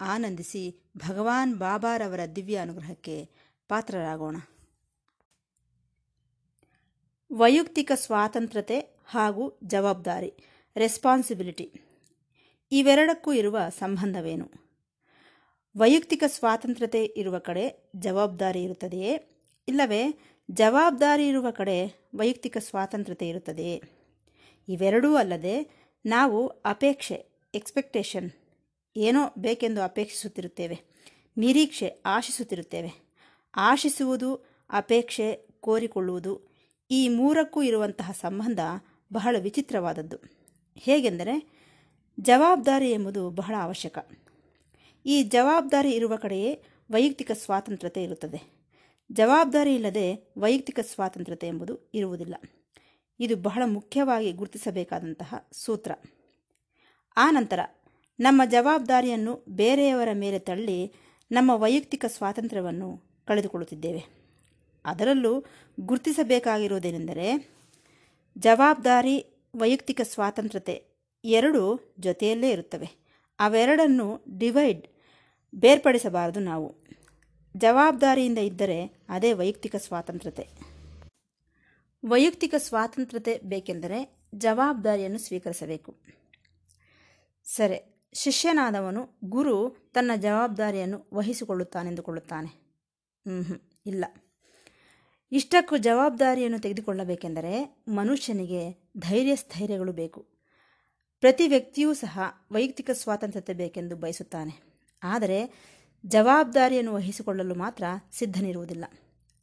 ಆನಂದಿಸಿ ಭಗವಾನ್ ಬಾಬಾರವರ ದಿವ್ಯ ಅನುಗ್ರಹಕ್ಕೆ ಪಾತ್ರರಾಗೋಣ. ವೈಯಕ್ತಿಕ ಸ್ವಾತಂತ್ರ್ಯತೆ ಹಾಗೂ ಜವಾಬ್ದಾರಿ ರೆಸ್ಪಾನ್ಸಿಬಿಲಿಟಿ ಇವೆರಡಕ್ಕೂ ಇರುವ ಸಂಬಂಧವೇನು? ವೈಯಕ್ತಿಕ ಸ್ವಾತಂತ್ರ್ಯತೆ ಇರುವ ಕಡೆ ಜವಾಬ್ದಾರಿ ಇರುತ್ತದೆಯೇ? ಇಲ್ಲವೇ, ಜವಾಬ್ದಾರಿ ಇರುವ ಕಡೆ ವೈಯಕ್ತಿಕ ಸ್ವಾತಂತ್ರ್ಯತೆ ಇರುತ್ತದೆಯೇ? ಇವೆರಡೂ ಅಲ್ಲದೆ ನಾವು ಅಪೇಕ್ಷೆ ಎಕ್ಸ್ಪೆಕ್ಟೇಷನ್ ಏನೋ ಬೇಕೆಂದು ಅಪೇಕ್ಷಿಸುತ್ತಿರುತ್ತೇವೆ. ನಿರೀಕ್ಷೆ ಆಶಿಸುತ್ತಿರುತ್ತೇವೆ. ಆಶಿಸುವುದು, ಅಪೇಕ್ಷೆ ಕೋರಿಕೊಳ್ಳುವುದು ಈ ಮೂರಕ್ಕೂ ಇರುವಂತಹ ಸಂಬಂಧ ಬಹಳ ವಿಚಿತ್ರವಾದದ್ದು. ಹೇಗೆಂದರೆ ಜವಾಬ್ದಾರಿ ಎಂಬುದು ಬಹಳ ಅವಶ್ಯಕ. ಈ ಜವಾಬ್ದಾರಿ ಇರುವ ಕಡೆಯೇ ವೈಯಕ್ತಿಕ ಸ್ವಾತಂತ್ರ್ಯತೆ ಇರುತ್ತದೆ. ಜವಾಬ್ದಾರಿ ಇಲ್ಲದೆ ವೈಯಕ್ತಿಕ ಸ್ವಾತಂತ್ರ್ಯತೆ ಎಂಬುದು ಇರುವುದಿಲ್ಲ. ಇದು ಬಹಳ ಮುಖ್ಯವಾಗಿ ಗುರುತಿಸಬೇಕಾದಂತಹ ಸೂತ್ರ. ಆ ನಂತರ ನಮ್ಮ ಜವಾಬ್ದಾರಿಯನ್ನು ಬೇರೆಯವರ ಮೇಲೆ ತಳ್ಳಿ ನಮ್ಮ ವೈಯಕ್ತಿಕ ಸ್ವಾತಂತ್ರ್ಯವನ್ನು ಕಳೆದುಕೊಳ್ಳುತ್ತಿದ್ದೇವೆ. ಅದರಲ್ಲೂ ಗುರುತಿಸಬೇಕಾಗಿರುವುದೇನೆಂದರೆ ಜವಾಬ್ದಾರಿ, ವೈಯಕ್ತಿಕ ಸ್ವಾತಂತ್ರ್ಯತೆ ಎರಡೂ ಜೊತೆಯಲ್ಲೇ ಇರುತ್ತವೆ. ಅವೆರಡನ್ನು ಡಿವೈಡ್, ಬೇರ್ಪಡಿಸಬಾರದು ನಾವು. ಜವಾಬ್ದಾರಿಯಿಂದ ಇದ್ದರೆ ಅದೇ ವೈಯಕ್ತಿಕ ಸ್ವಾತಂತ್ರ್ಯತೆ. ವೈಯಕ್ತಿಕ ಸ್ವಾತಂತ್ರ್ಯತೆ ಬೇಕೆಂದರೆ ಜವಾಬ್ದಾರಿಯನ್ನು ಸ್ವೀಕರಿಸಬೇಕು. ಸರಿ ಶಿಷ್ಯನಾದವನು ಗುರು ತನ್ನ ಜವಾಬ್ದಾರಿಯನ್ನು ವಹಿಸಿಕೊಳ್ಳುತ್ತಾನೆಂದುಕೊಳ್ಳುತ್ತಾನೆ. ಹ್ಞೂ ಇಲ್ಲ. ಇಷ್ಟಕ್ಕೂ ಜವಾಬ್ದಾರಿಯನ್ನು ತೆಗೆದುಕೊಳ್ಳಬೇಕೆಂದರೆ ಮನುಷ್ಯನಿಗೆ ಧೈರ್ಯ, ಸ್ಥೈರ್ಯಗಳು ಬೇಕು. ಪ್ರತಿ ವ್ಯಕ್ತಿಯೂ ಸಹ ವೈಯಕ್ತಿಕ ಸ್ವಾತಂತ್ರ್ಯತೆ ಬೇಕೆಂದು ಬಯಸುತ್ತಾನೆ. ಆದರೆ ಜವಾಬ್ದಾರಿಯನ್ನು ವಹಿಸಿಕೊಳ್ಳಲು ಮಾತ್ರ ಸಿದ್ಧನಿರುವುದಿಲ್ಲ.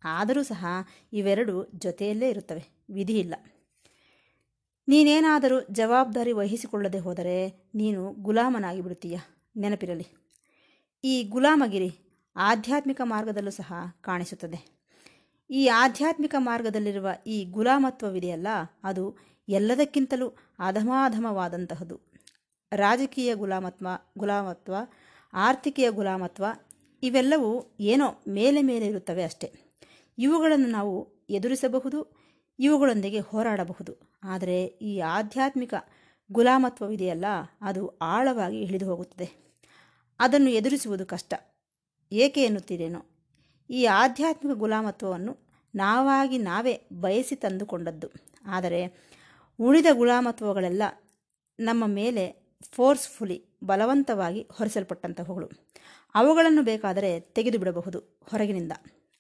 ಆದರೂ ಸಹ ಇವೆರಡು ಜೊತೆಯಲ್ಲೇ ಇರುತ್ತವೆ. ವಿಧಿ ಇಲ್ಲ ನೀನೇನಾದರೂ ಜವಾಬ್ದಾರಿ ವಹಿಸಿಕೊಳ್ಳದೆ ಹೋದರೆ ನೀನು ಗುಲಾಮನಾಗಿ ಬಿಡುತ್ತೀಯ ನೆನಪಿರಲಿ. ಈ ಗುಲಾಮಗಿರಿ ಆಧ್ಯಾತ್ಮಿಕ ಮಾರ್ಗದಲ್ಲೂ ಸಹ ಕಾಣಿಸುತ್ತದೆ. ಈ ಆಧ್ಯಾತ್ಮಿಕ ಮಾರ್ಗದಲ್ಲಿರುವ ಈ ಗುಲಾಮತ್ವವಿದೆಯಲ್ಲ, ಅದು ಎಲ್ಲದಕ್ಕಿಂತಲೂ ಅಧಮಾಧಮವಾದಂತಹದು ರಾಜಕೀಯ ಗುಲಾಮತ್ವ ಗುಲಾಮತ್ವ, ಆರ್ಥಿಕೀಯ ಗುಲಾಮತ್ವ ಇವೆಲ್ಲವೂ ಏನೋ ಮೇಲೆ ಮೇಲೆ ಇರುತ್ತವೆ ಅಷ್ಟೇ. ಇವುಗಳನ್ನು ನಾವು ಎದುರಿಸಬಹುದು, ಇವುಗಳೊಂದಿಗೆ ಹೋರಾಡಬಹುದು. ಆದರೆ ಈ ಆಧ್ಯಾತ್ಮಿಕ ಗುಲಾಮತ್ವವಿದೆಯಲ್ಲ, ಅದು ಆಳವಾಗಿ ಇಳಿದು ಹೋಗುತ್ತದೆ. ಅದನ್ನು ಎದುರಿಸುವುದು ಕಷ್ಟ. ಏಕೆ ಎನ್ನುತ್ತೀರೇನೋ? ಈ ಆಧ್ಯಾತ್ಮಿಕ ಗುಲಾಮತ್ವವನ್ನು ನಾವಾಗಿ ನಾವೇ ಬಯಸಿ ತಂದುಕೊಂಡದ್ದು. ಆದರೆ ಉಳಿದ ಗುಲಾಮತ್ವಗಳೆಲ್ಲ ನಮ್ಮ ಮೇಲೆ ಫೋರ್ಸ್ಫುಲಿ ಬಲವಂತವಾಗಿ ಹೊರಿಸಲ್ಪಟ್ಟಂತಹವುಗಳು ಅವುಗಳನ್ನು ಬೇಕಾದರೆ ತೆಗೆದು ಬಿಡಬಹುದು ಹೊರಗಿನಿಂದ.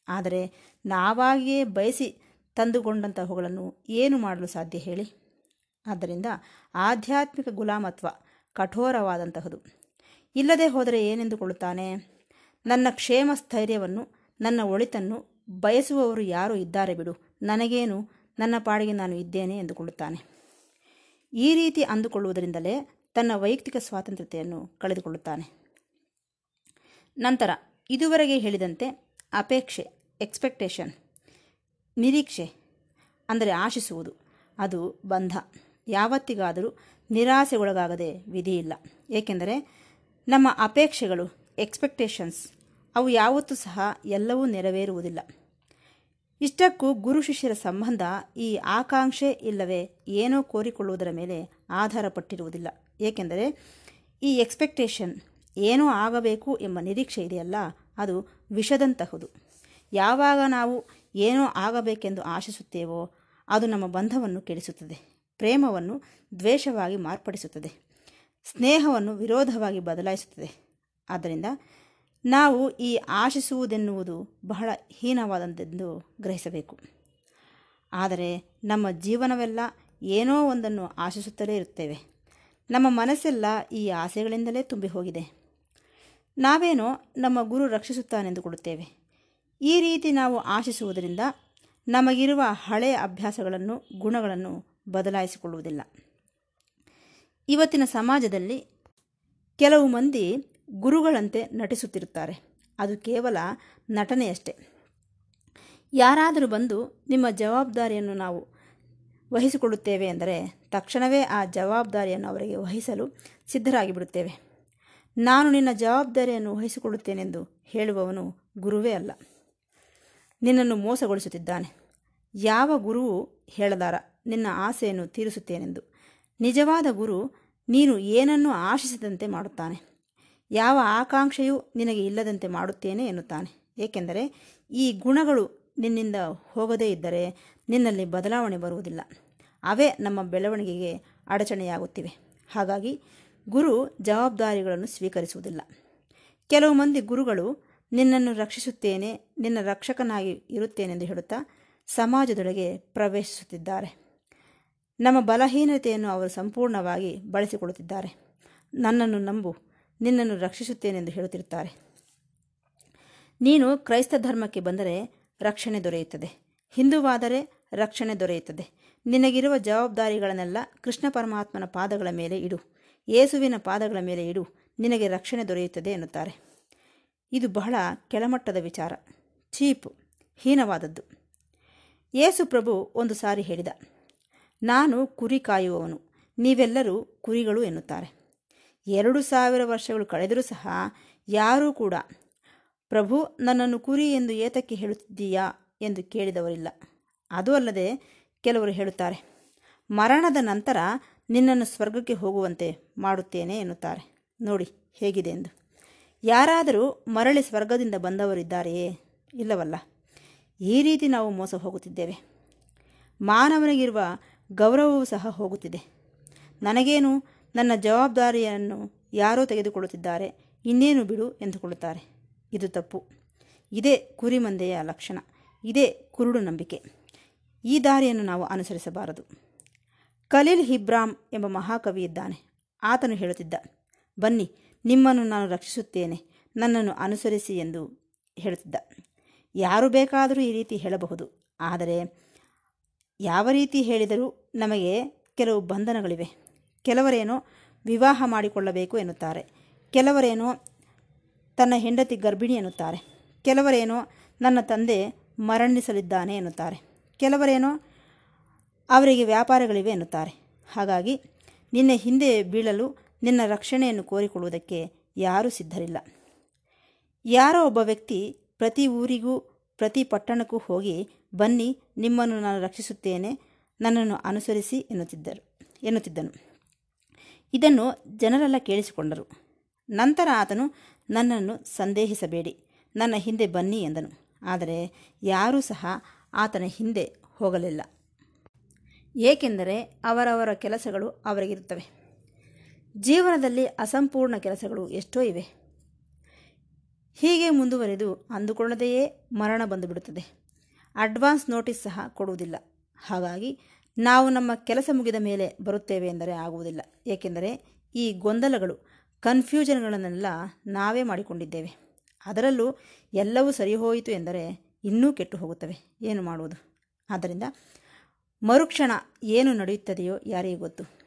ಆದರೆ ನಾವಾಗಿಯೇ ಬಯಸಿ ತಂದುಕೊಂಡಂತಹವುಗಳನ್ನು ಏನು ಮಾಡಲು ಸಾಧ್ಯ ಹೇಳಿ? ಆದ್ದರಿಂದ ಆಧ್ಯಾತ್ಮಿಕ ಗುಲಾಮತ್ವ ಕಠೋರವಾದಂತಹದು. ಇಲ್ಲದೆ ಹೋದರೆ ಏನೆಂದುಕೊಳ್ಳುತ್ತಾನೆ? ನನ್ನ ಕ್ಷೇಮ ಸ್ಥೈರ್ಯವನ್ನು, ನನ್ನ ಒಳಿತನ್ನು ಬಯಸುವವರು ಯಾರು ಇದ್ದಾರೆ ಬಿಡು. ನನಗೇನು? ನನ್ನ ಪಾಡಿಗೆ ನಾನು ಇದ್ದೇನೆ ಎಂದುಕೊಳ್ಳುತ್ತಾನೆ. ಈ ರೀತಿ ಅಂದುಕೊಳ್ಳುವುದರಿಂದಲೇ ತನ್ನ ವೈಯಕ್ತಿಕ ಸ್ವಾತಂತ್ರ್ಯತೆಯನ್ನು ಕಳೆದುಕೊಳ್ಳುತ್ತಾನೆ. ನಂತರ, ಇದುವರೆಗೆ ಹೇಳಿದಂತೆ ಅಪೇಕ್ಷೆ ಎಕ್ಸ್ಪೆಕ್ಟೇಷನ್ ನಿರೀಕ್ಷೆ, ಅಂದರೆ ಆಶಿಸುವುದು. ಅದು ಬಂಧ. ಯಾವತ್ತಿಗಾದರೂ ನಿರಾಸೆಗೊಳಗಾಗದೆ ಇಲ್ಲ ಏಕೆಂದರೆ ನಮ್ಮ ಅಪೇಕ್ಷೆಗಳು ಎಕ್ಸ್ಪೆಕ್ಟೇಷನ್ಸ್ ಅವು ಯಾವತ್ತೂ ಸಹ ಎಲ್ಲವೂ ನೆರವೇರುವುದಿಲ್ಲ. ಇಷ್ಟಕ್ಕೂ ಗುರು ಶಿಷ್ಯರ ಸಂಬಂಧ ಈ ಆಕಾಂಕ್ಷೆ ಇಲ್ಲವೇ ಏನೋ ಕೋರಿಕೊಳ್ಳುವುದರ ಮೇಲೆ ಆಧಾರಪಟ್ಟಿರುವುದಿಲ್ಲ. ಏಕೆಂದರೆ ಈ ಎಕ್ಸ್ಪೆಕ್ಟೇಷನ್ ಏನೋ ಆಗಬೇಕು ಎಂಬ ನಿರೀಕ್ಷೆ ಇದೆಯಲ್ಲ, ಅದು ವಿಷದಂತಹುದು. ಯಾವಾಗ ನಾವು ಏನೋ ಆಗಬೇಕೆಂದು ಆಶಿಸುತ್ತೇವೋ ಅದು ನಮ್ಮ ಬಂಧವನ್ನು ಕೆಡಿಸುತ್ತದೆ. ಪ್ರೇಮವನ್ನು ದ್ವೇಷವಾಗಿ ಮಾರ್ಪಡಿಸುತ್ತದೆ. ಸ್ನೇಹವನ್ನು ವಿರೋಧವಾಗಿ ಬದಲಾಯಿಸುತ್ತದೆ. ಆದ್ದರಿಂದ ನಾವು ಈ ಆಶಿಸುವುದೆನ್ನುವುದು ಬಹಳ ಹೀನವಾದಂತೆಂದು ಗ್ರಹಿಸಬೇಕು. ಆದರೆ ನಮ್ಮ ಜೀವನವೆಲ್ಲ ಏನೋ ಒಂದನ್ನು ಆಶಿಸುತ್ತಲೇ ಇರುತ್ತೇವೆ. ನಮ್ಮ ಮನಸ್ಸೆಲ್ಲ ಈ ಆಸೆಗಳಿಂದಲೇ ತುಂಬಿ ಹೋಗಿದೆ ನಾವೇನೋ ನಮ್ಮ ಗುರು ರಕ್ಷಿಸುತ್ತಾನೆಂದುಕೊಳ್ಳುತ್ತೇವೆ. ಈ ರೀತಿ ನಾವು ಆಶಿಸುವುದರಿಂದ ನಮಗಿರುವ ಹಳೆಯ ಅಭ್ಯಾಸಗಳನ್ನು, ಗುಣಗಳನ್ನು ಬದಲಾಯಿಸಿಕೊಳ್ಳುವುದಿಲ್ಲ. ಇವತ್ತಿನ ಸಮಾಜದಲ್ಲಿ ಕೆಲವು ಮಂದಿ ಗುರುಗಳಂತೆ ನಟಿಸುತ್ತಿರುತ್ತಾರೆ. ಅದು ಕೇವಲ ನಟನೆಯಷ್ಟೆ. ಯಾರಾದರೂ ಬಂದು ನಿಮ್ಮ ಜವಾಬ್ದಾರಿಯನ್ನು ನಾವು ವಹಿಸಿಕೊಳ್ಳುತ್ತೇವೆ ಎಂದರೆ ತಕ್ಷಣವೇ ಆ ಜವಾಬ್ದಾರಿಯನ್ನು ಅವರಿಗೆ ವಹಿಸಲು ಸಿದ್ಧರಾಗಿ ಬಿಡುತ್ತೇವೆ ನಾನು ನಿನ್ನ ಜವಾಬ್ದಾರಿಯನ್ನು ವಹಿಸಿಕೊಳ್ಳುತ್ತೇನೆಂದು ಹೇಳುವವನು ಗುರುವೇ ಅಲ್ಲ. ನಿನ್ನನ್ನು ಮೋಸಗೊಳಿಸುತ್ತಿದ್ದಾನೆ. ಯಾವ ಗುರುವು ಹೇಳದಾರ? ನಿನ್ನ ಆಸೆಯನ್ನು ತೀರಿಸುತ್ತೇನೆಂದು. ನಿಜವಾದ ಗುರು, ನೀನು ಏನನ್ನು ಆಶಿಸಿದಂತೆ ಮಾಡುತ್ತಾನೆ? ಯಾವ ಆಕಾಂಕ್ಷೆಯೂ ನಿನಗೆ ಇಲ್ಲದಂತೆ ಮಾಡುತ್ತೇನೆ ಎನ್ನುತ್ತಾನೆ. ಏಕೆಂದರೆ, ಈ ಗುಣಗಳು ನಿನ್ನಿಂದ ಹೋಗದೇ ಇದ್ದರೆ ನಿನ್ನಲ್ಲಿ ಬದಲಾವಣೆ ಬರುವುದಿಲ್ಲ. ಅವೇ ನಮ್ಮ ಬೆಳವಣಿಗೆಗೆ ಅಡಚಣೆಯಾಗುತ್ತಿವೆ. ಹಾಗಾಗಿ ಗುರು ಜವಾಬ್ದಾರಿಗಳನ್ನು ಸ್ವೀಕರಿಸುವುದಿಲ್ಲ. ಕೆಲವು ಮಂದಿ ಗುರುಗಳು ನಿನ್ನನ್ನು ರಕ್ಷಿಸುತ್ತೇನೆ, ನಿನ್ನ ರಕ್ಷಕನಾಗಿ ಇರುತ್ತೇನೆಂದು ಹೇಳುತ್ತಾ ಸಮಾಜದೊಳಗೆ ಪ್ರವೇಶಿಸುತ್ತಿದ್ದಾರೆ. ನಮ್ಮ ಬಲಹೀನತೆಯನ್ನು ಅವರು ಸಂಪೂರ್ಣವಾಗಿ ಬಳಸಿಕೊಳ್ಳುತ್ತಿದ್ದಾರೆ. ನನ್ನನ್ನು ನಂಬು, ನಿನ್ನನ್ನು ರಕ್ಷಿಸುತ್ತೇನೆಂದು ಹೇಳುತ್ತಿರುತ್ತಾರೆ. ನೀನು ಕ್ರೈಸ್ತ ಧರ್ಮಕ್ಕೆ ಬಂದರೆ ರಕ್ಷಣೆ ದೊರೆಯುತ್ತದೆ. ಹಿಂದುವಾದರೆ ರಕ್ಷಣೆ ದೊರೆಯುತ್ತದೆ. ನಿನಗಿರುವ ಜವಾಬ್ದಾರಿಗಳನ್ನೆಲ್ಲ ಕೃಷ್ಣ ಪರಮಾತ್ಮನ ಪಾದಗಳ ಮೇಲೆ ಇಡು. ಯೇಸುವಿನ ಪಾದಗಳ ಮೇಲೆ ಇಡು. ನಿನಗೆ ರಕ್ಷಣೆ ದೊರೆಯುತ್ತದೆ ಎನ್ನುತ್ತಾರೆ. ಇದು ಬಹಳ ಕೆಳಮಟ್ಟದ ವಿಚಾರ. ಚೀಪು, ಹೀನವಾದದ್ದು. ಯೇಸು ಪ್ರಭು ಒಂದು ಸಾರಿ ಹೇಳಿದ, ನಾನು ಕುರಿ ಕಾಯುವವನು, ನೀವೆಲ್ಲರೂ ಕುರಿಗಳು ಎನ್ನುತ್ತಾರೆ. ಎರಡು ಸಾವಿರ ವರ್ಷಗಳು ಕಳೆದರೂ ಸಹ ಯಾರೂ ಕೂಡ, ಪ್ರಭು, ನನ್ನನ್ನು ಕುರಿ ಎಂದು ಏತಕ್ಕೆ ಹೇಳುತ್ತಿದ್ದೀಯಾ? ಎಂದು ಕೇಳಿದವರಿಲ್ಲ. ಅದು ಅಲ್ಲದೆ ಕೆಲವರು ಹೇಳುತ್ತಾರೆ, ಮರಣದ ನಂತರ ನಿನ್ನನ್ನು ಸ್ವರ್ಗಕ್ಕೆ ಹೋಗುವಂತೆ ಮಾಡುತ್ತೇನೆ ಎನ್ನುತ್ತಾರೆ. ನೋಡಿ ಹೇಗಿದೆ ಎಂದು. ಯಾರಾದರೂ ಮರಳಿ ಸ್ವರ್ಗದಿಂದ ಬಂದವರಿದ್ದಾರೆಯೇ? ಇಲ್ಲವಲ್ಲ. ಈ ರೀತಿ ನಾವು ಮೋಸ ಹೋಗುತ್ತಿದ್ದೇವೆ. ಮಾನವನಿಗಿರುವ ಗೌರವವೂ ಸಹ ಹೋಗುತ್ತಿದೆ. ನನಗೇನು ನನ್ನ ಜವಾಬ್ದಾರಿಯನ್ನು ಯಾರೋ ತೆಗೆದುಕೊಳ್ಳುತ್ತಿದ್ದಾರೆ, ಇನ್ನೇನು ಬಿಡು ಎಂದುಕೊಳ್ಳುತ್ತಾರೆ. ಇದು ತಪ್ಪು. ಇದೇ ಕುರಿಮಂದೆಯ ಲಕ್ಷಣ. ಇದೇ ಕುರುಡು ನಂಬಿಕೆ. ಈ ದಾರಿಯನ್ನು ನಾವು ಅನುಸರಿಸಬಾರದು. ಖಲೀಲ್ ಹಿಬ್ರಾಮ್ ಎಂಬ ಮಹಾಕವಿ ಇದ್ದಾನೆ. ಆತನು ಹೇಳುತ್ತಿದ್ದ, ಬನ್ನಿ ನಿಮ್ಮನ್ನು ನಾನು ರಕ್ಷಿಸುತ್ತೇನೆ. ನನ್ನನ್ನು ಅನುಸರಿಸಿ ಎಂದು ಹೇಳುತ್ತಿದ್ದ ಯಾರು ಬೇಕಾದರೂ ಈ ರೀತಿ ಹೇಳಬಹುದು. ಆದರೆ ಯಾವ ರೀತಿ ಹೇಳಿದರೂ ನಮಗೆ ಕೆಲವು ಬಂಧನಗಳಿವೆ. ಕೆಲವರೇನೋ ವಿವಾಹ ಮಾಡಿಕೊಳ್ಳಬೇಕು ಎನ್ನುತ್ತಾರೆ. ಕೆಲವರೇನೋ ತನ್ನ ಹೆಂಡತಿ ಗರ್ಭಿಣಿ ಎನ್ನುತ್ತಾರೆ. ಕೆಲವರೇನೋ ನನ್ನ ತಂದೆ ಮರಣಿಸಲಿದ್ದಾನೆ ಎನ್ನುತ್ತಾರೆ. ಕೆಲವರೇನೋ ಅವರಿಗೆ ವ್ಯಾಪಾರಗಳಿವೆ ಎನ್ನುತ್ತಾರೆ. ಹಾಗಾಗಿ ನಿನ್ನೆ ಹಿಂದೆ ಬೀಳಲು ನಿನ್ನ ರಕ್ಷಣೆಯನ್ನು ಕೋರಿಕೊಳ್ಳುವುದಕ್ಕೆ ಯಾರೂ ಸಿದ್ಧರಿಲ್ಲ. ಯಾರೋ ಒಬ್ಬ ವ್ಯಕ್ತಿ ಪ್ರತಿ ಊರಿಗೂ, ಪ್ರತಿ ಪಟ್ಟಣಕ್ಕೂ ಹೋಗಿ, ಬನ್ನಿ, ನಿಮ್ಮನ್ನು ನಾನು ರಕ್ಷಿಸುತ್ತೇನೆ, ನನ್ನನ್ನು ಅನುಸರಿಸಿ ಎನ್ನುತ್ತಿದ್ದರು, ಎನ್ನುತ್ತಿದ್ದನು. ಇದನ್ನು ಜನರೆಲ್ಲ ಕೇಳಿಸಿಕೊಂಡರು. ನಂತರ ಆತನು, ನನ್ನನ್ನು ಸಂದೇಹಿಸಬೇಡಿ, ನನ್ನ ಹಿಂದೆ ಬನ್ನಿ ಎಂದನು. ಆದರೆ ಯಾರೂ ಸಹ ಆತನ ಹಿಂದೆ ಹೋಗಲಿಲ್ಲ. ಏಕೆಂದರೆ ಅವರವರ ಕೆಲಸಗಳು ಅವರಿಗಿರುತ್ತವೆ. ಜೀವನದಲ್ಲಿ ಅಸಂಪೂರ್ಣ ಕೆಲಸಗಳು ಎಷ್ಟೋ ಇವೆ. ಹೀಗೆ ಮುಂದುವರೆದು ಅಂದುಕೊಳ್ಳದೆಯೇ ಮರಣ ಬಂದುಬಿಡುತ್ತದೆ. ಅಡ್ವಾನ್ಸ್ ನೋಟಿಸ್ ಸಹ ಕೊಡುವುದಿಲ್ಲ. ಹಾಗಾಗಿ ನಾವು ನಮ್ಮ ಕೆಲಸ ಮುಗಿದ ಮೇಲೆ ಬರುತ್ತೇವೆ ಎಂದರೆ ಆಗುವುದಿಲ್ಲ. ಏಕೆಂದರೆ ಈ ಗೊಂದಲಗಳು, ಕನ್ಫ್ಯೂಷನ್ಗಳನ್ನೆಲ್ಲ ನಾವೇ ಮಾಡಿಕೊಂಡಿದ್ದೇವೆ. ಅದರಲ್ಲೂ ಎಲ್ಲವೂ ಸರಿ ಹೋಯಿತು ಎಂದರೆ ಇನ್ನೂ ಕೆಟ್ಟು ಹೋಗುತ್ತವೆ. ಏನು ಮಾಡುವುದು? ಆದ್ದರಿಂದ ಮರುಕ್ಷಣ ಏನು ನಡೆಯುತ್ತದೆಯೋ ಯಾರಿಗೂ ಗೊತ್ತು.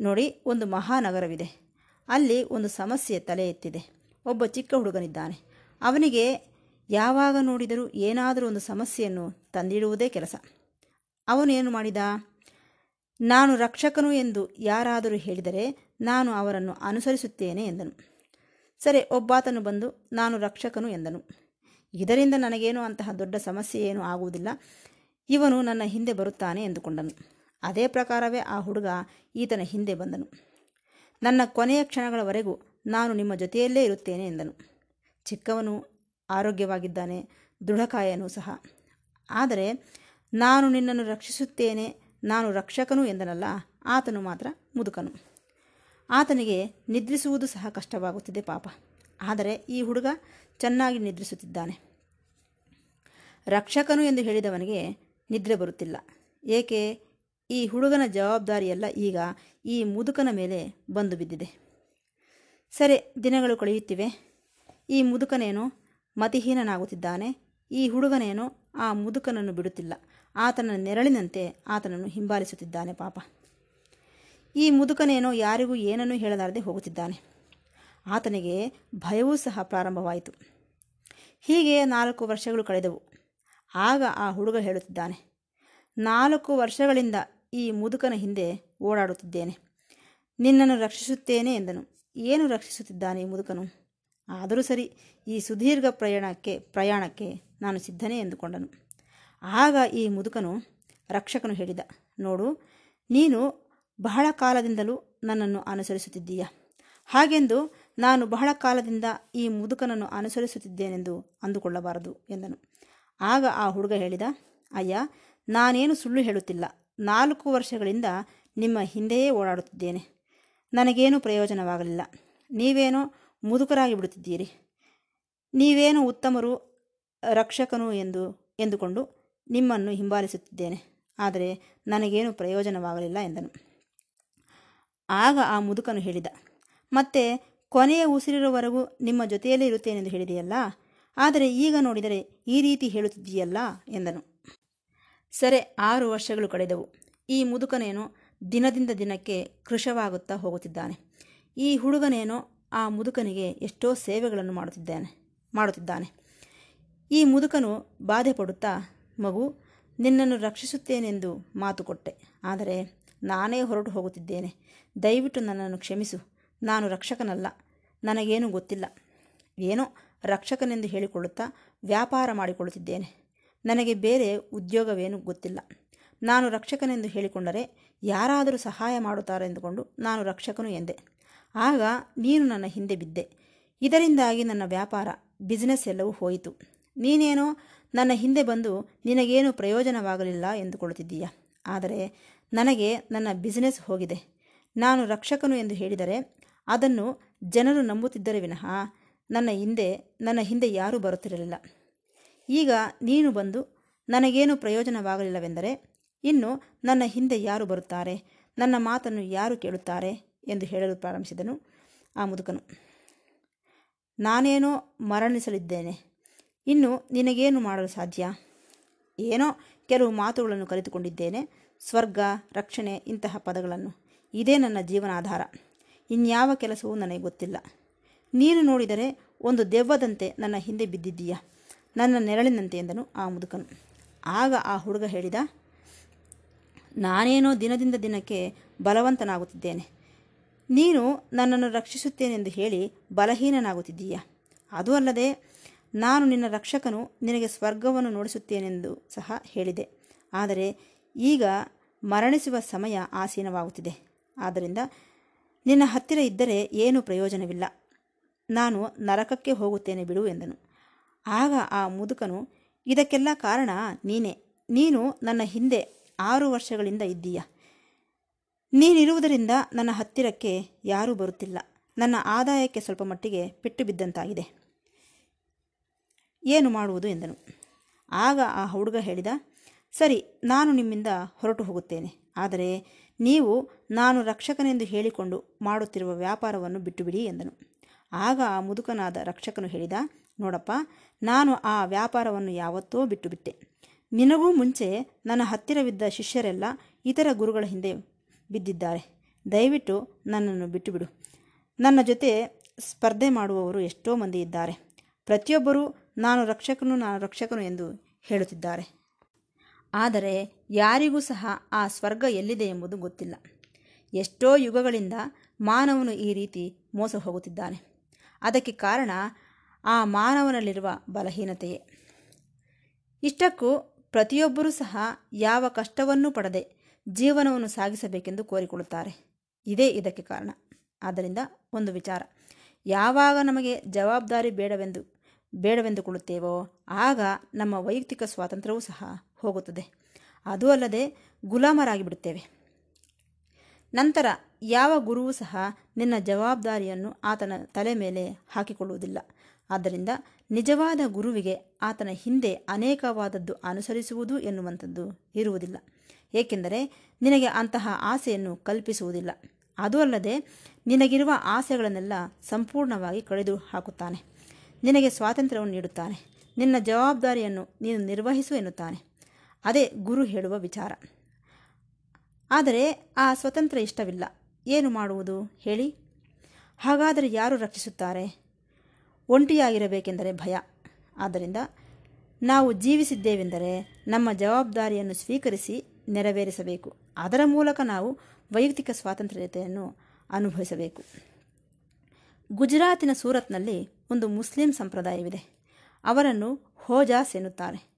ನೋಡಿ, ಒಂದು ಮಹಾನಗರವಿದೆ. ಅಲ್ಲಿ ಒಂದು ಸಮಸ್ಯೆ ತಲೆ ಎತ್ತಿದೆ. ಒಬ್ಬ ಚಿಕ್ಕ ಹುಡುಗನಿದ್ದಾನೆ. ಅವನಿಗೆ ಯಾವಾಗ ನೋಡಿದರೂ ಏನಾದರೂ ಒಂದು ಸಮಸ್ಯೆಯನ್ನು ತಂದಿಡುವುದೇ ಕೆಲಸ. ಅವನು ಏನು ಮಾಡಿದ? ನಾನು ರಕ್ಷಕನು ಎಂದು ಯಾರಾದರೂ ಹೇಳಿದರೆ ನಾನು ಅವರನ್ನು ಅನುಸರಿಸುತ್ತೇನೆ ಎಂದನು. ಸರಿ, ಒಬ್ಬಾತನು ಬಂದು, ನಾನು ರಕ್ಷಕನು ಎಂದನು. ಇದರಿಂದ ನನಗೇನು ಅಂತಹ ದೊಡ್ಡ ಸಮಸ್ಯೆ ಏನೂ ಆಗುವುದಿಲ್ಲ. ಇವನು ನನ್ನ ಹಿಂದೆ ಬರುತ್ತಾನೆ ಎಂದುಕೊಂಡನು. ಅದೇ ಪ್ರಕಾರವೇ ಆ ಹುಡುಗ ಈತನ ಹಿಂದೆ ಬಂದನು. ನನ್ನ ಕೊನೆಯ ಕ್ಷಣಗಳವರೆಗೂ ನಾನು ನಿಮ್ಮ ಜೊತೆಯಲ್ಲೇ ಇರುತ್ತೇನೆ ಎಂದನು. ಚಿಕ್ಕವನು ಆರೋಗ್ಯವಾಗಿದ್ದಾನೆ, ದೃಢಕಾಯನೂ ಸಹ. ಆದರೆ ನಾನು ನಿನ್ನನ್ನು ರಕ್ಷಿಸುತ್ತೇನೆ, ನಾನು ರಕ್ಷಕನು ಎಂದನಲ್ಲ, ಆತನು ಮಾತ್ರ ಮುದುಕನು. ಆತನಿಗೆ ನಿದ್ರಿಸುವುದು ಸಹ ಕಷ್ಟವಾಗುತ್ತಿದೆ ಪಾಪ. ಆದರೆ ಈ ಹುಡುಗ ಚೆನ್ನಾಗಿ ನಿದ್ರಿಸುತ್ತಿದ್ದಾನೆ. ರಕ್ಷಕನು ಎಂದು ಹೇಳಿದವನಿಗೆ ನಿದ್ರೆ ಬರುತ್ತಿಲ್ಲ. ಏಕೆ? ಈ ಹುಡುಗನ ಜವಾಬ್ದಾರಿಯೆಲ್ಲ ಈಗ ಈ ಮುದುಕನ ಮೇಲೆ ಬಂದು ಬಿದ್ದಿದೆ. ಸರಿ, ದಿನಗಳು ಕಳೆಯುತ್ತಿವೆ. ಈ ಮುದುಕನೇನು ಮತಿಹೀನನಾಗುತ್ತಿದ್ದಾನೆ? ಈ ಹುಡುಗನೇನು ಆ ಮುದುಕನನ್ನು ಬಿಡುತ್ತಿಲ್ಲ. ಆತನ ನೆರಳಿನಂತೆ ಆತನನ್ನು ಹಿಂಬಾಲಿಸುತ್ತಿದ್ದಾನೆ ಪಾಪ. ಈ ಮುದುಕನೇನೋ ಯಾರಿಗೂ ಏನನ್ನೂ ಹೇಳಲಾರದೆ ಹೋಗುತ್ತಿದ್ದಾನೆ. ಆತನಿಗೆ ಭಯವೂ ಸಹ ಪ್ರಾರಂಭವಾಯಿತು. ಹೀಗೆ ನಾಲ್ಕು ವರ್ಷಗಳು ಕಳೆದವು. ಆಗ ಆ ಹುಡುಗ ಹೇಳುತ್ತಿದ್ದಾನೆ, ನಾಲ್ಕು ವರ್ಷಗಳಿಂದ ಈ ಮುದುಕನ ಹಿಂದೆ ಓಡಾಡುತ್ತಿದ್ದೇನೆ. ನಿನ್ನನ್ನು ರಕ್ಷಿಸುತ್ತೇನೆ ಎಂದನು. ಏನು ರಕ್ಷಿಸುತ್ತಿದ್ದಾನೆ ಈ ಮುದುಕನು? ಆದರೂ ಸರಿ, ಈ ಸುದೀರ್ಘ ಪ್ರಯಾಣಕ್ಕೆ ಪ್ರಯಾಣಕ್ಕೆ ನಾನು ಸಿದ್ಧನೇ ಎಂದುಕೊಂಡನು. ಆಗ ಈ ಮುದುಕನು ರಕ್ಷಕನು ಹೇಳಿದ, ನೋಡು, ನೀನು ಬಹಳ ಕಾಲದಿಂದಲೂ ನನ್ನನ್ನು ಅನುಸರಿಸುತ್ತಿದ್ದೀಯ? ಹಾಗೆಂದು ನಾನು ಬಹಳ ಕಾಲದಿಂದ ಈ ಮುದುಕನನ್ನು ಅನುಸರಿಸುತ್ತಿದ್ದೇನೆಂದು ಅಂದುಕೊಳ್ಳಬಾರದು ಎಂದನು. ಆಗ ಆ ಹುಡುಗ ಹೇಳಿದ, ಅಯ್ಯ, ನಾನೇನು ಸುಳ್ಳು ಹೇಳುತ್ತಿಲ್ಲ. ನಾಲ್ಕು ವರ್ಷಗಳಿಂದ ನಿಮ್ಮ ಹಿಂದೆಯೇ ಓಡಾಡುತ್ತಿದ್ದೇನೆ. ನನಗೇನು ಪ್ರಯೋಜನವಾಗಲಿಲ್ಲ. ನೀವೇನೋ ಮುದುಕರಾಗಿ ಬಿಡುತ್ತಿದ್ದೀರಿ. ನೀವೇನು ಉತ್ತಮರು, ರಕ್ಷಕನು ಎಂದು ಎಂದುಕೊಂಡು ನಿಮ್ಮನ್ನು ಹಿಂಬಾಲಿಸುತ್ತಿದ್ದೇನೆ. ಆದರೆ ನನಗೇನು ಪ್ರಯೋಜನವಾಗಲಿಲ್ಲ ಎಂದನು. ಆಗ ಆ ಮುದುಕನು ಹೇಳಿದ, ಮತ್ತೆ ಕೊನೆಯ ಉಸಿರಿರುವವರೆಗೂ ನಿಮ್ಮ ಜೊತೆಯಲ್ಲೇ ಇರುತ್ತೇನೆಂದು ಹೇಳಿದೆಯಲ್ಲ? ಆದರೆ ಈಗ ನೋಡಿದರೆ ಈ ರೀತಿ ಹೇಳುತ್ತಿದ್ದೀಯಲ್ಲ ಎಂದನು. ಸರಿ ಆರು ವರ್ಷಗಳು ಕಳೆದವು. ಈ ಮುದುಕನೇನೋ ದಿನದಿಂದ ದಿನಕ್ಕೆ ಕೃಶವಾಗುತ್ತಾ ಹೋಗುತ್ತಿದ್ದಾನೆ. ಈ ಹುಡುಗನೇನೋ ಆ ಮುದುಕನಿಗೆ ಎಷ್ಟೋ ಸೇವೆಗಳನ್ನು ಮಾಡುತ್ತಿದ್ದಾನೆ ಮಾಡುತ್ತಿದ್ದಾನೆ. ಈ ಮುದುಕನು ಬಾಧೆ ಪಡುತ್ತಾ, ಮಗು, ನಿನ್ನನ್ನು ರಕ್ಷಿಸುತ್ತೇನೆಂದು ಮಾತು ಕೊಟ್ಟೆ. ಆದರೆ ನಾನೇ ಹೊರಟು ಹೋಗುತ್ತಿದ್ದೇನೆ. ದಯವಿಟ್ಟು ನನ್ನನ್ನು ಕ್ಷಮಿಸು. ನಾನು ರಕ್ಷಕನಲ್ಲ. ನನಗೇನೂ ಗೊತ್ತಿಲ್ಲ. ಏನೋ ರಕ್ಷಕನೆಂದು ಹೇಳಿಕೊಳ್ಳುತ್ತಾ ವ್ಯಾಪಾರ ಮಾಡಿಕೊಳ್ಳುತ್ತಿದ್ದೇನೆ. ನನಗೆ ಬೇರೆ ಉದ್ಯೋಗವೇನು ಗೊತ್ತಿಲ್ಲ. ನಾನು ರಕ್ಷಕನೆಂದು ಹೇಳಿಕೊಂಡರೆ ಯಾರಾದರೂ ಸಹಾಯ ಮಾಡುತ್ತಾರೆ ಎಂದುಕೊಂಡು ನಾನು ರಕ್ಷಕನು ಎಂದೆ. ಆಗ ನೀನು ನನ್ನ ಹಿಂದೆ ಬಿದ್ದೆ. ಇದರಿಂದಾಗಿ ನನ್ನ ವ್ಯಾಪಾರ, ಬಿಸಿನೆಸ್ ಎಲ್ಲವೂ ಹೋಯಿತು. ನೀನೇನೋ ನನ್ನ ಹಿಂದೆ ಬಂದು ನಿನಗೇನು ಪ್ರಯೋಜನವಾಗಲಿಲ್ಲ ಎಂದುಕೊಳ್ಳುತ್ತಿದ್ದೀಯ? ಆದರೆ ನನಗೆ ನನ್ನ ಬಿಸಿನೆಸ್ ಹೋಗಿದೆ. ನಾನು ರಕ್ಷಕನು ಎಂದು ಹೇಳಿದರೆ ಅದನ್ನು ಜನರು ನಂಬುತ್ತಿದ್ದರೆ ವಿನಃ ನನ್ನ ಹಿಂದೆ ನನ್ನ ಹಿಂದೆ ಯಾರೂ ಬರುತ್ತಿರಲಿಲ್ಲ. ಈಗ ನೀನು ಬಂದು ನನಗೇನು ಪ್ರಯೋಜನವಾಗಲಿಲ್ಲವೆಂದರೆ, ಇನ್ನು ನನ್ನ ಹಿಂದೆ ಯಾರು ಬರುತ್ತಾರೆ? ನನ್ನ ಮಾತನ್ನು ಯಾರು ಕೇಳುತ್ತಾರೆ? ಎಂದು ಹೇಳಲು ಪ್ರಾರಂಭಿಸಿದನು ಆ ಮುದುಕನು. ನಾನೇನೋ ಮರಣಿಸಲಿದ್ದೇನೆ. ಇನ್ನು ನಿನಗೇನು ಮಾಡಲು ಸಾಧ್ಯ? ಏನೋ ಕೆಲವು ಮಾತುಗಳನ್ನು ಕಲಿತುಕೊಂಡಿದ್ದೇನೆ, ಸ್ವರ್ಗ, ರಕ್ಷಣೆ, ಇಂತಹ ಪದಗಳನ್ನು. ಇದೇ ನನ್ನ ಜೀವನಾಧಾರ. ಇನ್ಯಾವ ಕೆಲಸವೂ ನನಗೆ ಗೊತ್ತಿಲ್ಲ. ನೀನು ನೋಡಿದರೆ ಒಂದು ದೆವ್ವದಂತೆ ನನ್ನ ಹಿಂದೆ ಬಿದ್ದಿದ್ದೀಯ? ನನ್ನ ನೆರಳಿನಂತೆ ಎಂದನು ಆ ಮುದುಕನು. ಆಗ ಆ ಹುಡುಗ ಹೇಳಿದ, ನಾನೇನೋ ದಿನದಿಂದ ದಿನಕ್ಕೆ ಬಲವಂತನಾಗುತ್ತಿದ್ದೇನೆ. ನೀನು ನನ್ನನ್ನು ರಕ್ಷಿಸುತ್ತೇನೆಂದು ಹೇಳಿ ಬಲಹೀನನಾಗುತ್ತಿದ್ದೀಯ? ಅದು ಅಲ್ಲದೆ ನಾನು ನಿನ್ನ ರಕ್ಷಕನು, ನಿನಗೆ ಸ್ವರ್ಗವನ್ನು ನೋಡಿಸುತ್ತೇನೆಂದು ಸಹ ಹೇಳಿದೆ. ಆದರೆ ಈಗ ಮರಣಿಸುವ ಸಮಯ ಆಸೀನವಾಗುತ್ತಿದೆ. ಆದ್ದರಿಂದ ನಿನ್ನ ಹತ್ತಿರ ಇದ್ದರೆ ಏನೂ ಪ್ರಯೋಜನವಿಲ್ಲ. ನಾನು ನರಕಕ್ಕೆ ಹೋಗುತ್ತೇನೆ ಬಿಡು ಎಂದನು. ಆಗ ಆ ಮುದುಕನು, ಇದಕ್ಕೆಲ್ಲ ಕಾರಣ ನೀನೇ. ನೀನು ನನ್ನ ಹಿಂದೆ ಆರು ವರ್ಷಗಳಿಂದ ಇದ್ದೀಯ? ನೀನಿರುವುದರಿಂದ ನನ್ನ ಹತ್ತಿರಕ್ಕೆ ಯಾರೂ ಬರುತ್ತಿಲ್ಲ. ನನ್ನ ಆದಾಯಕ್ಕೆ ಸ್ವಲ್ಪ ಮಟ್ಟಿಗೆ ಪೆಟ್ಟು ಬಿದ್ದಂತಾಗಿದೆ. ಏನು ಮಾಡುವುದು? ಎಂದನು. ಆಗ ಆ ಹುಡುಗ ಹೇಳಿದ, ಸರಿ, ನಾನು ನಿಮ್ಮಿಂದ ಹೊರಟು ಹೋಗುತ್ತೇನೆ. ಆದರೆ ನೀವು ನಾನು ರಕ್ಷಕನೆಂದು ಹೇಳಿಕೊಂಡು ಮಾಡುತ್ತಿರುವ ವ್ಯಾಪಾರವನ್ನು ಬಿಟ್ಟುಬಿಡಿ ಎಂದನು. ಆಗ ಆ ಮುದುಕನಾದ ರಕ್ಷಕನು ಹೇಳಿದ ನೋಡಪ್ಪ, ನಾನು ಆ ವ್ಯಾಪಾರವನ್ನು ಯಾವತ್ತೋ ಬಿಟ್ಟುಬಿಟ್ಟೆ. ನಿನಗೂ ಮುಂಚೆ ನನ್ನ ಹತ್ತಿರವಿದ್ದ ಶಿಷ್ಯರೆಲ್ಲ ಇತರ ಗುರುಗಳ ಹಿಂದೆ ಬಿದ್ದಿದ್ದಾರೆ. ದಯವಿಟ್ಟು ನನ್ನನ್ನು ಬಿಟ್ಟುಬಿಡು. ನನ್ನ ಜೊತೆ ಸ್ಪರ್ಧೆ ಮಾಡುವವರು ಎಷ್ಟೋ ಮಂದಿ ಇದ್ದಾರೆ. ಪ್ರತಿಯೊಬ್ಬರೂ ನಾನು ರಕ್ಷಕನು ನಾನು ರಕ್ಷಕನು ಎಂದು ಹೇಳುತ್ತಿದ್ದಾರೆ. ಆದರೆ ಯಾರಿಗೂ ಸಹ ಆ ಸ್ವರ್ಗ ಎಲ್ಲಿದೆ ಎಂಬುದು ಗೊತ್ತಿಲ್ಲ. ಎಷ್ಟೋ ಯುಗಗಳಿಂದ ಮಾನವನು ಈ ರೀತಿ ಮೋಸ ಹೋಗುತ್ತಿದ್ದಾನೆ ಅದಕ್ಕೆ ಕಾರಣ ಆ ಮಾನವನಲ್ಲಿರುವ ಬಲಹೀನತೆಯೇ. ಇಷ್ಟಕ್ಕೂ ಪ್ರತಿಯೊಬ್ಬರೂ ಸಹ ಯಾವ ಕಷ್ಟವನ್ನೂ ಪಡದೆ ಜೀವನವನ್ನು ಸಾಗಿಸಬೇಕೆಂದು ಕೋರಿಕೊಳ್ಳುತ್ತಾರೆ. ಇದೇ ಇದಕ್ಕೆ ಕಾರಣ. ಆದ್ದರಿಂದ ಒಂದು ವಿಚಾರ. ಯಾವಾಗ ನಮಗೆ ಜವಾಬ್ದಾರಿ ಬೇಡವೆಂದು, ಬೇಡವೆಂದುಕೊಳ್ಳುತ್ತೇವೋ, ಆಗ ನಮ್ಮ ವೈಯಕ್ತಿಕ ಸ್ವಾತಂತ್ರ್ಯವೂ ಸಹ ಹೋಗುತ್ತದೆ. ಅದೂ ಅಲ್ಲದೆ ಗುಲಾಮರಾಗಿ ಬಿಡುತ್ತೇವೆ ನಂತರ ಯಾವ ಗುರುವೂ ಸಹ ನಿನ್ನ ಜವಾಬ್ದಾರಿಯನ್ನು ಆತನ ತಲೆ ಮೇಲೆ ಹಾಕಿಕೊಳ್ಳುವುದಿಲ್ಲ. ಆದ್ದರಿಂದ ನಿಜವಾದ ಗುರುವಿಗೆ ಆತನ ಹಿಂದೆ ಅನೇಕವಾದದ್ದು ಅನುಸರಿಸುವುದು ಎನ್ನುವಂಥದ್ದು ಇರುವುದಿಲ್ಲ. ಏಕೆಂದರೆ ನಿನಗೆ ಅಂತಹ ಆಸೆಯನ್ನು ಕಲ್ಪಿಸುವುದಿಲ್ಲ. ಅದೂ ಅಲ್ಲದೆ ನಿನಗಿರುವ ಆಸೆಗಳನ್ನೆಲ್ಲ ಸಂಪೂರ್ಣವಾಗಿ ಕಳೆದು ಹಾಕುತ್ತಾನೆ ನಿನಗೆ ಸ್ವಾತಂತ್ರ್ಯವನ್ನು ನೀಡುತ್ತಾನೆ. ನಿನ್ನ ಜವಾಬ್ದಾರಿಯನ್ನು ನೀನು ನಿರ್ವಹಿಸು ಎನ್ನುತ್ತಾನೆ. ಅದೇ ಗುರು ಹೇಳುವ ವಿಚಾರ. ಆದರೆ ಆ ಸ್ವತಂತ್ರ ಇಷ್ಟವಿಲ್ಲ. ಏನು ಮಾಡುವುದು? ಹೇಳಿ. ಹಾಗಾದರೆ ಯಾರು ರಕ್ಷಿಸುತ್ತಾರೆ? ಒಂಟಿಯಾಗಿರಬೇಕೆಂದರೆ ಭಯ. ಆದ್ದರಿಂದ ನಾವು ಜೀವಿಸಿದ್ದೇವೆಂದರೆ ನಮ್ಮ ಜವಾಬ್ದಾರಿಯನ್ನು ಸ್ವೀಕರಿಸಿ ನೆರವೇರಿಸಬೇಕು. ಅದರ ಮೂಲಕ ನಾವು ವೈಯಕ್ತಿಕ ಸ್ವಾತಂತ್ರ್ಯತೆಯನ್ನು ಅನುಭವಿಸಬೇಕು. ಗುಜರಾತಿನ ಸೂರತ್ನಲ್ಲಿ ಒಂದು ಮುಸ್ಲಿಂ ಸಂಪ್ರದಾಯವಿದೆ. ಅವರನ್ನು ಹೋಜಾಸ್ ಎನ್ನುತ್ತಾರೆ.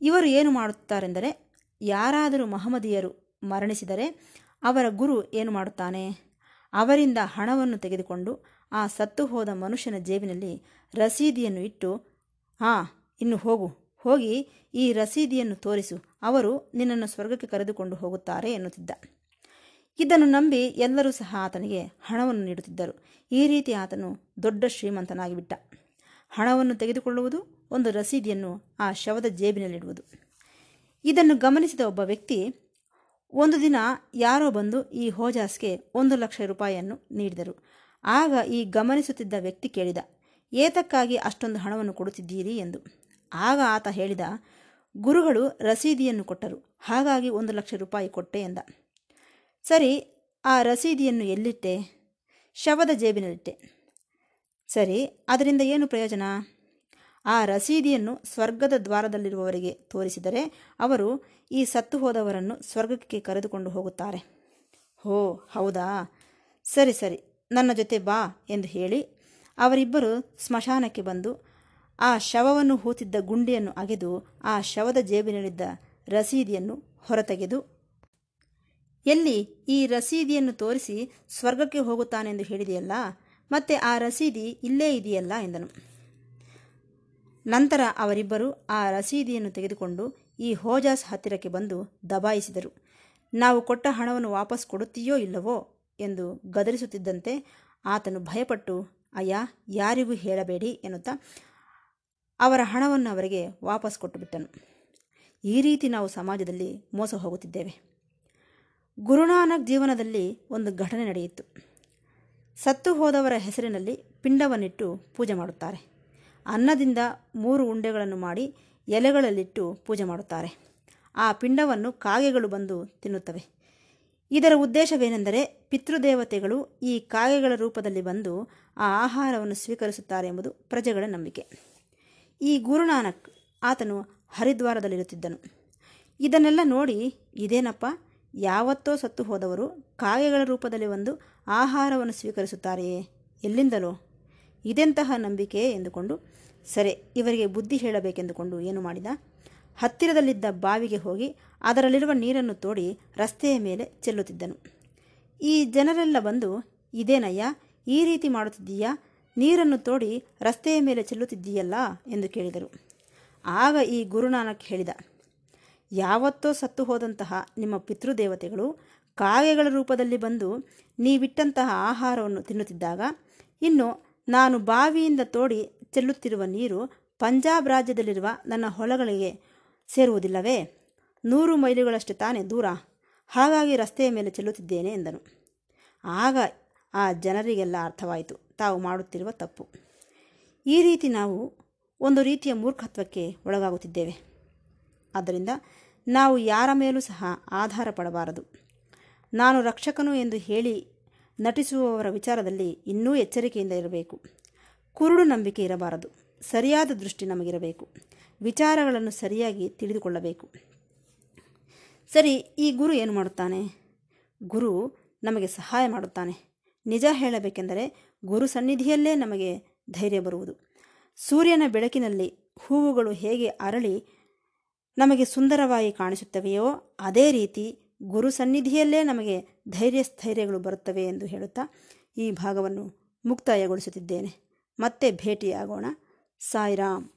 ಇವರು ಏನು ಮಾಡುತ್ತಾರೆಂದರೆ ಯಾರಾದರೂ ಮಹಮ್ಮದಿಯರು ಮರಣಿಸಿದರೆ ಅವರ ಗುರು ಏನು ಮಾಡುತ್ತಾನೆ? ಅವರಿಂದ ಹಣವನ್ನು ತೆಗೆದುಕೊಂಡು ಆ ಸತ್ತು ಹೋದ ಮನುಷ್ಯನ ಜೇಬಿನಲ್ಲಿ ರಸೀದಿಯನ್ನು ಇಟ್ಟು, ಹಾಂ, ಇನ್ನು ಹೋಗು. ಹೋಗಿ ಈ ರಸೀದಿಯನ್ನು ತೋರಿಸು. ಅವರು ನಿನ್ನನ್ನು ಸ್ವರ್ಗಕ್ಕೆ ಕರೆದುಕೊಂಡು ಹೋಗುತ್ತಾರೆ ಎನ್ನುತ್ತಿದ್ದ. ಇದನ್ನು ನಂಬಿ ಎಲ್ಲರೂ ಸಹ ಆತನಿಗೆ ಹಣವನ್ನು ನೀಡುತ್ತಿದ್ದರು. ಈ ರೀತಿ ಆತನು ದೊಡ್ಡ ಶ್ರೀಮಂತನಾಗಿಬಿಟ್ಟ. ಹಣವನ್ನು ತೆಗೆದುಕೊಳ್ಳುವುದು ಒಂದು ರಸೀದಿಯನ್ನು ಆ ಶವದ ಜೇಬಿನಲ್ಲಿಡುವುದು. ಇದನ್ನು ಗಮನಿಸಿದ ಒಬ್ಬ ವ್ಯಕ್ತಿ ಒಂದು ದಿನ ಯಾರೋ ಬಂದು ಈ ಹೋಜಾಸ್ಗೆ ಒಂದು ಲಕ್ಷ ರೂಪಾಯಿಯನ್ನು ನೀಡಿದರು. ಆಗ ಈ ಗಮನಿಸುತ್ತಿದ್ದ ವ್ಯಕ್ತಿ ಕೇಳಿದ, ಏತಕ್ಕಾಗಿ ಅಷ್ಟೊಂದು ಹಣವನ್ನು ಕೊಡುತ್ತಿದ್ದೀರಿ? ಎಂದು. ಆಗ ಆತ ಹೇಳಿದ, ಗುರುಗಳು ರಸೀದಿಯನ್ನು ಕೊಟ್ಟರು, ಹಾಗಾಗಿ ಒಂದು ಲಕ್ಷ ರೂಪಾಯಿ ಕೊಟ್ಟೆ ಎಂದ. ಸರಿ, ಆ ರಸೀದಿಯನ್ನು ಎಲ್ಲಿಟ್ಟೆ? ಶವದ ಜೇಬಿನಲ್ಲಿಟ್ಟೆ. ಸರಿ, ಅದರಿಂದ ಏನು ಪ್ರಯೋಜನ? ಆ ರಸೀದಿಯನ್ನು ಸ್ವರ್ಗದ ದ್ವಾರದಲ್ಲಿರುವವರಿಗೆ ತೋರಿಸಿದರೆ ಅವರು ಈ ಸತ್ತು ಹೋದವರನ್ನು ಸ್ವರ್ಗಕ್ಕೆ ಕರೆದುಕೊಂಡು ಹೋಗುತ್ತಾರೆ. ಹೋ, ಹೌದಾ? ಸರಿ ಸರಿ, ನನ್ನ ಜೊತೆ ಬಾ ಎಂದು ಹೇಳಿ ಅವರಿಬ್ಬರು ಸ್ಮಶಾನಕ್ಕೆ ಬಂದು ಆ ಶವವನ್ನು ಹೂತಿದ್ದ ಗುಂಡಿಯನ್ನು ಅಗೆದು ಆ ಶವದ ಜೇಬಿನಲ್ಲಿದ್ದ ರಸೀದಿಯನ್ನು ಹೊರತೆಗೆದು, ಎಲ್ಲಿ ಈ ರಸೀದಿಯನ್ನು ತೋರಿಸಿ ಸ್ವರ್ಗಕ್ಕೆ ಹೋಗುತ್ತಾನೆಂದು ಹೇಳಿದೆಯಲ್ಲ, ಮತ್ತೆ ಆ ರಸೀದಿ ಇಲ್ಲೇ ಇದೆಯಲ್ಲ ಎಂದನು. ನಂತರ ಅವರಿಬ್ಬರು ಆ ರಸೀದಿಯನ್ನು ತೆಗೆದುಕೊಂಡು ಈ ಹೋಜಾಸ್ ಹತ್ತಿರಕ್ಕೆ ಬಂದು ದಬಾಯಿಸಿದರು. ನಾವು ಕೊಟ್ಟ ಹಣವನ್ನು ವಾಪಸ್ ಕೊಡುತ್ತೀಯೋ ಇಲ್ಲವೋ ಎಂದು ಗದರಿಸುತ್ತಿದ್ದಂತೆ ಆತನು ಭಯಪಟ್ಟು, ಅಯ್ಯ, ಯಾರಿಗೂ ಹೇಳಬೇಡಿ ಎನ್ನುತ್ತಾ ಅವರ ಹಣವನ್ನು ಅವರಿಗೆ ವಾಪಸ್ ಕೊಟ್ಟುಬಿಟ್ಟನು ಈ ರೀತಿ ನಾವು ಸಮಾಜದಲ್ಲಿ ಮೋಸ ಹೋಗುತ್ತಿದ್ದೇವೆ. ಗುರುನಾನಕ್ ಜೀವನದಲ್ಲಿ ಒಂದು ಘಟನೆ ನಡೆಯಿತು. ಸತ್ತು ಹೋದವರ ಹೆಸರಿನಲ್ಲಿ ಪಿಂಡವನ್ನಿಟ್ಟು ಪೂಜೆ ಮಾಡುತ್ತಾರೆ. ಅನ್ನದಿಂದ ಮೂರು ಉಂಡೆಗಳನ್ನು ಮಾಡಿ ಎಲೆಗಳಲ್ಲಿಟ್ಟು ಪೂಜೆ ಮಾಡುತ್ತಾರೆ. ಆ ಪಿಂಡವನ್ನು ಕಾಗೆಗಳು ಬಂದು ತಿನ್ನುತ್ತವೆ. ಇದರ ಉದ್ದೇಶವೇನೆಂದರೆ ಪಿತೃದೇವತೆಗಳು ಈ ಕಾಗೆಗಳ ರೂಪದಲ್ಲಿ ಬಂದು ಆ ಆಹಾರವನ್ನು ಸ್ವೀಕರಿಸುತ್ತಾರೆ ಎಂಬುದು ಪ್ರಜೆಗಳ ನಂಬಿಕೆ. ಈ ಗುರುನಾನಕ್ ಆತನು ಹರಿದ್ವಾರದಲ್ಲಿರುತ್ತಿದ್ದನು. ಇದನ್ನೆಲ್ಲ ನೋಡಿ ಇದೇನಪ್ಪ? ಯಾವತ್ತೋ ಸತ್ತು ಹೋದವರು ಕಾಗೆಗಳ ರೂಪದಲ್ಲಿ ಒಂದು ಆಹಾರವನ್ನು ಸ್ವೀಕರಿಸುತ್ತಾರೆಯೇ? ಎಲ್ಲಿಂದಲೋ? ಇದೆಂತಹ ನಂಬಿಕೆ ಎಂದುಕೊಂಡು, ಸರಿ, ಇವರಿಗೆ ಬುದ್ಧಿ ಹೇಳಬೇಕೆಂದುಕೊಂಡು ಏನು ಮಾಡಿದ? ಹತ್ತಿರದಲ್ಲಿದ್ದ ಬಾವಿಗೆ ಹೋಗಿ ಅದರಲ್ಲಿರುವ ನೀರನ್ನು ತೋಡಿ ರಸ್ತೆಯ ಮೇಲೆ ಚೆಲ್ಲುತ್ತಿದ್ದನು. ಈ ಜನರೆಲ್ಲ ಬಂದು, ಇದೇನಯ್ಯ, ಈ ರೀತಿ ಮಾಡುತ್ತಿದ್ದೀಯಾ? ನೀರನ್ನು ತೋಡಿ ರಸ್ತೆಯ ಮೇಲೆ ಚೆಲ್ಲುತ್ತಿದ್ದೀಯಲ್ಲ ಎಂದು ಕೇಳಿದರು. ಆಗ ಈ ಗುರುನಾನಕ್ ಹೇಳಿದ, ಯಾವತ್ತೋ ಸತ್ತು ಹೋದಂತಹ ನಿಮ್ಮ ಪಿತೃದೇವತೆಗಳು ಕಾಗೆಗಳ ರೂಪದಲ್ಲಿ ಬಂದು ನೀವಿಟ್ಟಂತಹ ಆಹಾರವನ್ನು ತಿನ್ನುತ್ತಿದ್ದಾಗ, ಇನ್ನು ನಾನು ಬಾವಿಯಿಂದ ತೋಡಿ ಚೆಲ್ಲುತ್ತಿರುವ ನೀರು ಪಂಜಾಬ್ ರಾಜ್ಯದಲ್ಲಿರುವ ನನ್ನ ಹೊಲಗಳಿಗೆ ಸೇರುವುದಿಲ್ಲವೇ? ನೂರು ಮೈಲುಗಳಷ್ಟು ತಾನೇ ದೂರ. ಹಾಗಾಗಿ ರಸ್ತೆಯ ಮೇಲೆ ಚೆಲ್ಲುತ್ತಿದ್ದೇನೆ ಎಂದನು. ಆಗ ಆ ಜನರಿಗೆಲ್ಲ ಅರ್ಥವಾಯಿತು. ತಾವು ಮಾಡುತ್ತಿರುವ ತಪ್ಪು. ಈ ರೀತಿ ನಾವು ಒಂದು ರೀತಿಯ ಮೂರ್ಖತ್ವಕ್ಕೆ ಒಳಗಾಗುತ್ತಿದ್ದೇವೆ. ಆದ್ದರಿಂದ ನಾವು ಯಾರ ಮೇಲೂ ಸಹ ಆಧಾರ ಪಡಬಾರದು ನಾನು ರಕ್ಷಕನು ಎಂದು ಹೇಳಿ ನಟಿಸುವವರ ವಿಚಾರದಲ್ಲಿ ಇನ್ನೂ ಎಚ್ಚರಿಕೆಯಿಂದ ಇರಬೇಕು. ಕುರುಡು ನಂಬಿಕೆ ಇರಬಾರದು. ಸರಿಯಾದ ದೃಷ್ಟಿ ನಮಗಿರಬೇಕು. ವಿಚಾರಗಳನ್ನು ಸರಿಯಾಗಿ ತಿಳಿದುಕೊಳ್ಳಬೇಕು. ಸರಿ, ಈ ಗುರು ಏನು ಮಾಡುತ್ತಾನೆ? ಗುರು ನಮಗೆ ಸಹಾಯ ಮಾಡುತ್ತಾನೆ. ನಿಜ ಹೇಳಬೇಕೆಂದರೆ ಗುರು ಸನ್ನಿಧಿಯಲ್ಲೇ ನಮಗೆ ಧೈರ್ಯ ಬರುವುದು. ಸೂರ್ಯನ ಬೆಳಕಿನಲ್ಲಿ ಹೂವುಗಳು ಹೇಗೆ ಅರಳಿ ನಮಗೆ ಸುಂದರವಾಗಿ ಕಾಣಿಸುತ್ತವೆಯೋ ಅದೇ ರೀತಿ ಗುರು ಸನ್ನಿಧಿಯಲ್ಲೇ ನಮಗೆ ಧೈರ್ಯ ಸ್ಥೈರ್ಯಗಳು ಬರುತ್ತವೆ ಎಂದು ಹೇಳುತ್ತಾ ಈ ಭಾಗವನ್ನು ಮುಕ್ತಾಯಗೊಳಿಸುತ್ತಿದ್ದೇನೆ. ಮತ್ತೆ ಭೇಟಿಯಾಗೋಣ. ಸಾಯಿರಾಮ್.